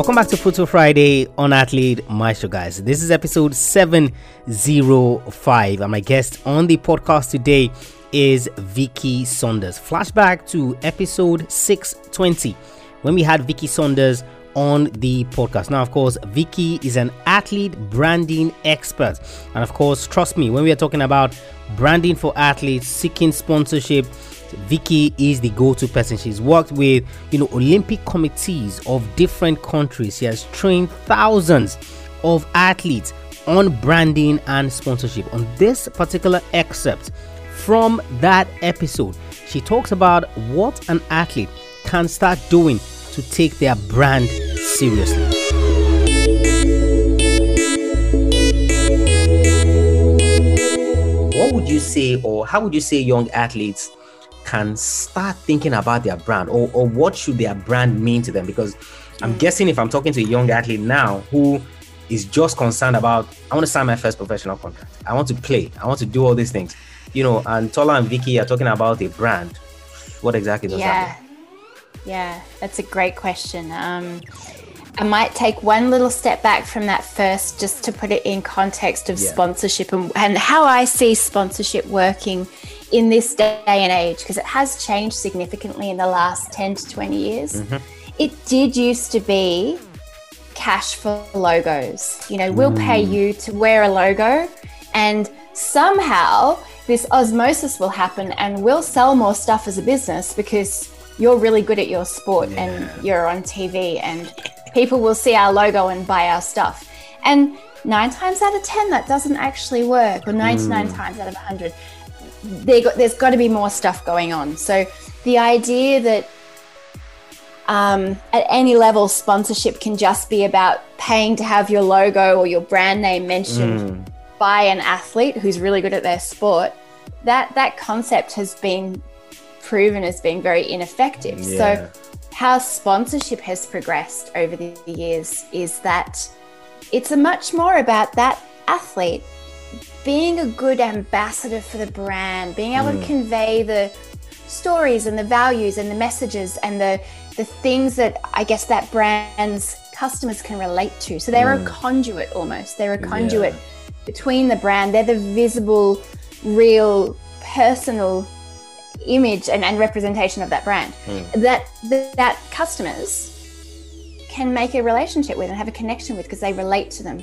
Welcome back to Futsal Friday on Athlete Maestro, guys. This is episode 705, and my guest on the podcast today is Vicky Saunders. Flashback to episode 620 when we had Vicky Saunders on the podcast. Now, of course, Vicky is an athlete branding expert, and of course, trust me, when we are talking about branding for athletes, seeking sponsorship, Vicky is the go-to person. She's worked with, you know, Olympic committees of different countries. She has trained thousands of athletes on branding and sponsorship. On this particular excerpt from that episode, she talks about what an athlete can start doing to take their brand seriously. What would you say, or how would you say young athletes can start thinking about their brand or, or what should their brand mean to them. Because i'm guessing if i'm talking to a young athlete now who is just concerned about i want to sign my first professional contract. I want to play. I want to do all these things. You know and tola and vicky are talking about a brand. What exactly does yeah. that mean? Yeah that's a great question. Um, I might take one little step back from that first just to put it in context of Yeah. sponsorship and, and how I see sponsorship working in this day and age because it has changed significantly in the last 10 to 20 years. Mm-hmm. It did used to be cash for logos. You know, we'll pay mm. you to wear a logo and somehow this osmosis will happen and we'll sell more stuff as a business because you're really good at your sport and you're on TV and people will see our logo and buy our stuff. And nine times out of 10, that doesn't actually work, or 99 mm. times out of 100. There got, there's got to be more stuff going on. So the idea that um, at any level, sponsorship can just be about paying to have your logo or your brand name mentioned by an athlete who's really good at their sport. That that concept has been proven as being very ineffective. Yeah. So, how sponsorship has progressed over the years is that it's a much more about that athlete being a good ambassador for the brand, being able to mm. convey the stories and the values and the messages and the the things that I guess that brand's customers can relate to. So they're a mm. conduit almost. They're a conduit between the brand. They're the visible, real, personal image and, and representation of that brand that, that that customers can make a relationship with and have a connection with because they relate to them.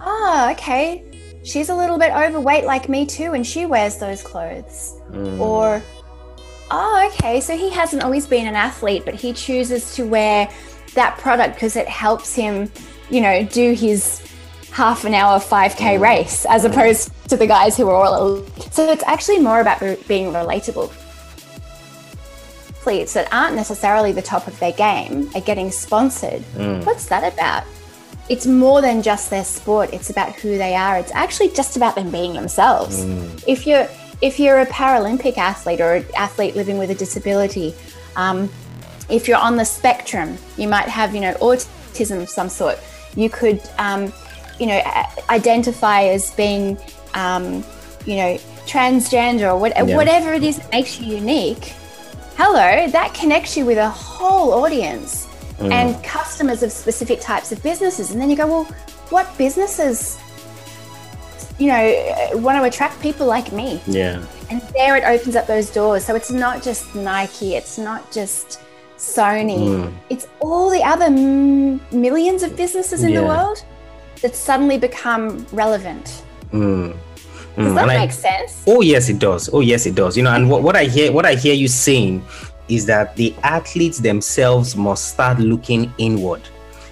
Oh, okay. She's a little bit overweight like me too, and she wears those clothes. Mm. Or, oh, okay. So he hasn't always been an athlete, but he chooses to wear that product because it helps him, you know, do his half an hour 5K mm. race as mm. opposed to the guys who are all. So it's actually more about being relatable. Athletes that aren't necessarily the top of their game are getting sponsored. What's that about? It's more than just their sport. It's about who they are. It's actually just about them being themselves. If you're if you're a Paralympic athlete or an athlete living with a disability, um, if you're on the spectrum, you might have you know autism of some sort. You could um, you know identify as being um, you know transgender or what, Yeah. whatever it is that makes you unique. Hello, that connects you with a whole audience and customers of specific types of businesses. And then you go, well, what businesses, you know, want to attract people like me? yeah And there it opens up those doors. So it's not just Nike, it's not just Sony, it's all the other m- millions of businesses in the world that suddenly become relevant. Mm. Does Mm, that and I- make sense? Oh yes, it does. Oh yes, it does. You know, and what, what I hear, what I hear you saying, is that the athletes themselves must start looking inward.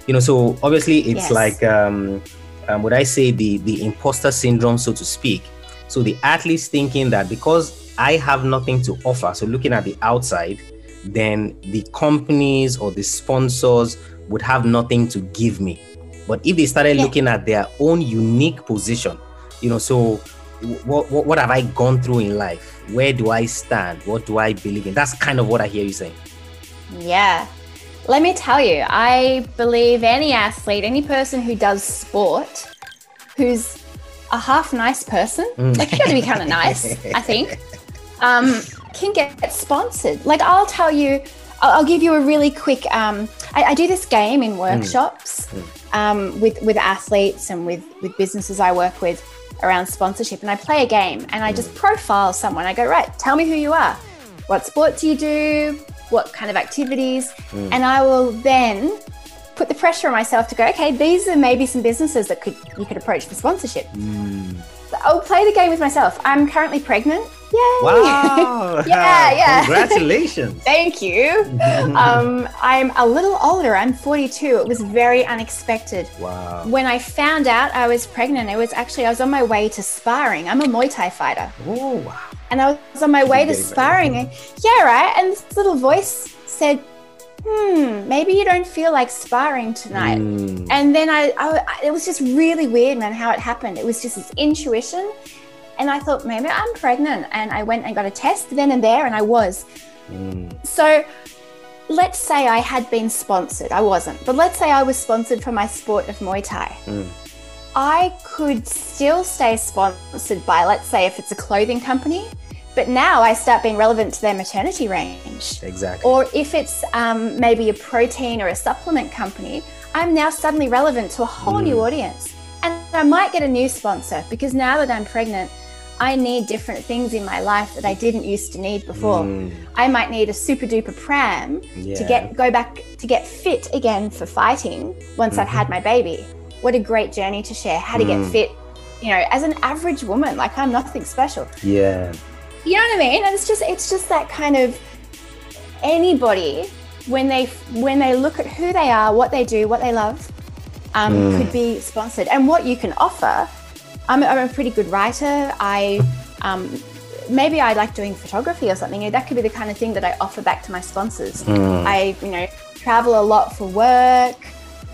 You know, so obviously it's Yes. like, um, um, would I say the the imposter syndrome, so to speak. So the athletes thinking that because I have nothing to offer, so looking at the outside, then the companies or the sponsors would have nothing to give me. But if they started Yeah. looking at their own unique position, you know, so what, what what have I gone through in life? Where do I stand? What do I believe in? That's kind of what I hear you saying. Yeah. Let me tell you, I believe any athlete, any person who does sport, who's a half nice person, like you got to be kind of nice, I think, um, can get sponsored. Like I'll tell you, I'll, I'll give you a really quick. Um, I, I do this game in workshops mm. Um, with with athletes and with with businesses I work with around sponsorship, and I play a game and I just profile someone. I go, right, tell me who you are. What sport do you do? What kind of activities? Mm. And I will then put the pressure on myself to go, okay, these are maybe some businesses that could you could approach for sponsorship. Mm. I'll play the game with myself. I'm currently pregnant. Yay! Wow! yeah, yeah. Congratulations. Thank you. um, I'm a little older. I'm 42. It was very unexpected. Wow. When I found out I was pregnant, it was actually I was on my way to sparring. I'm a Muay Thai fighter. Oh wow! And I was on my way to sparring, and yeah, right. And this little voice said, hmm, maybe you don't feel like sparring tonight. Mm. And then I, I, it was just really weird, man, how it happened. It was just this intuition. And I thought, maybe I'm pregnant. And I went and got a test then and there, and I was. Mm. So let's say I had been sponsored. I wasn't, but let's say I was sponsored for my sport of Muay Thai. Mm. I could still stay sponsored by, let's say, if it's a clothing company, but now I start being relevant to their maternity range. Exactly. Or if it's um, maybe a protein or a supplement company, I'm now suddenly relevant to a whole mm. new audience. And I might get a new sponsor because now that I'm pregnant, I need different things in my life that I didn't used to need before. Mm. I might need a super duper pram yeah. to get go back to get fit again for fighting once mm-hmm. I've had my baby. What a great journey to share how to mm. get fit, you know, as an average woman, like I'm nothing special. Yeah. You know what I mean? And it's just it's just that kind of anybody when they when they look at who they are, what they do, what they love, um, mm. could be sponsored. And what you can offer. I'm, I'm a pretty good writer. I um, maybe I like doing photography or something. That could be the kind of thing that I offer back to my sponsors. Mm. I you know travel a lot for work.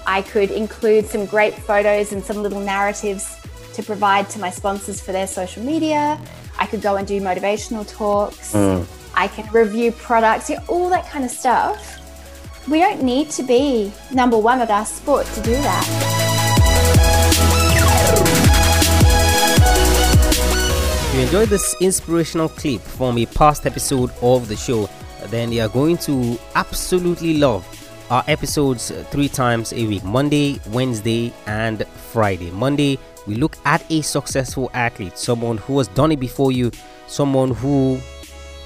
I could include some great photos and some little narratives to provide to my sponsors for their social media. I could go and do motivational talks. Mm. I can review products, you know, all that kind of stuff. We don't need to be number one at our sport to do that. If you enjoyed this inspirational clip from a past episode of the show, then you are going to absolutely love our episodes three times a week Monday, Wednesday, and Friday. Monday, we look at a successful athlete, someone who has done it before you, someone who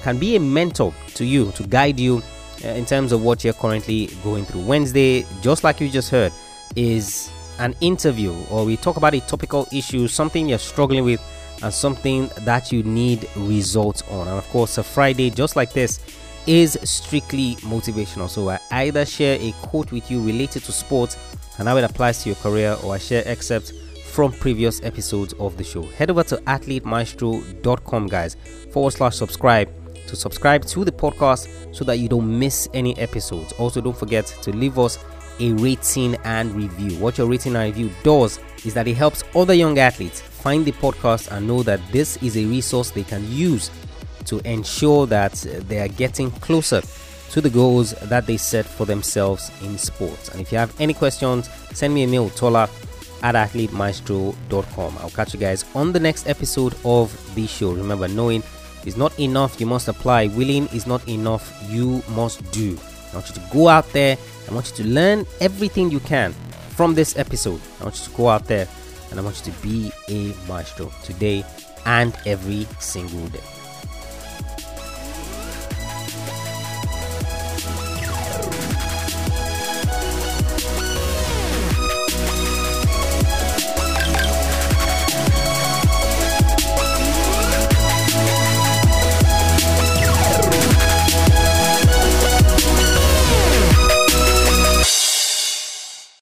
can be a mentor to you, to guide you uh, in terms of what you're currently going through. Wednesday, just like you just heard, is an interview or we talk about a topical issue, something you're struggling with, and something that you need results on. And of course, a Friday, just like this, is strictly motivational. So I either share a quote with you related to sports and how it applies to your career, or I share excerpts from previous episodes of the show. Head over to athletemaestro.com, guys, forward slash subscribe to subscribe to the podcast so that you don't miss any episodes. Also, don't forget to leave us a rating and review. What your rating and review does is that it helps other young athletes find the podcast and know that this is a resource they can use to ensure that they are getting closer to the goals that they set for themselves in sports. And if you have any questions, send me a mail, Tola at athletemaestro.com. I'll catch you guys on the next episode of the show. Remember, knowing is not enough, you must apply. Willing is not enough, you must do. I want you to go out there. I want you to learn everything you can from this episode. I want you to go out there and I want you to be a maestro today and every single day.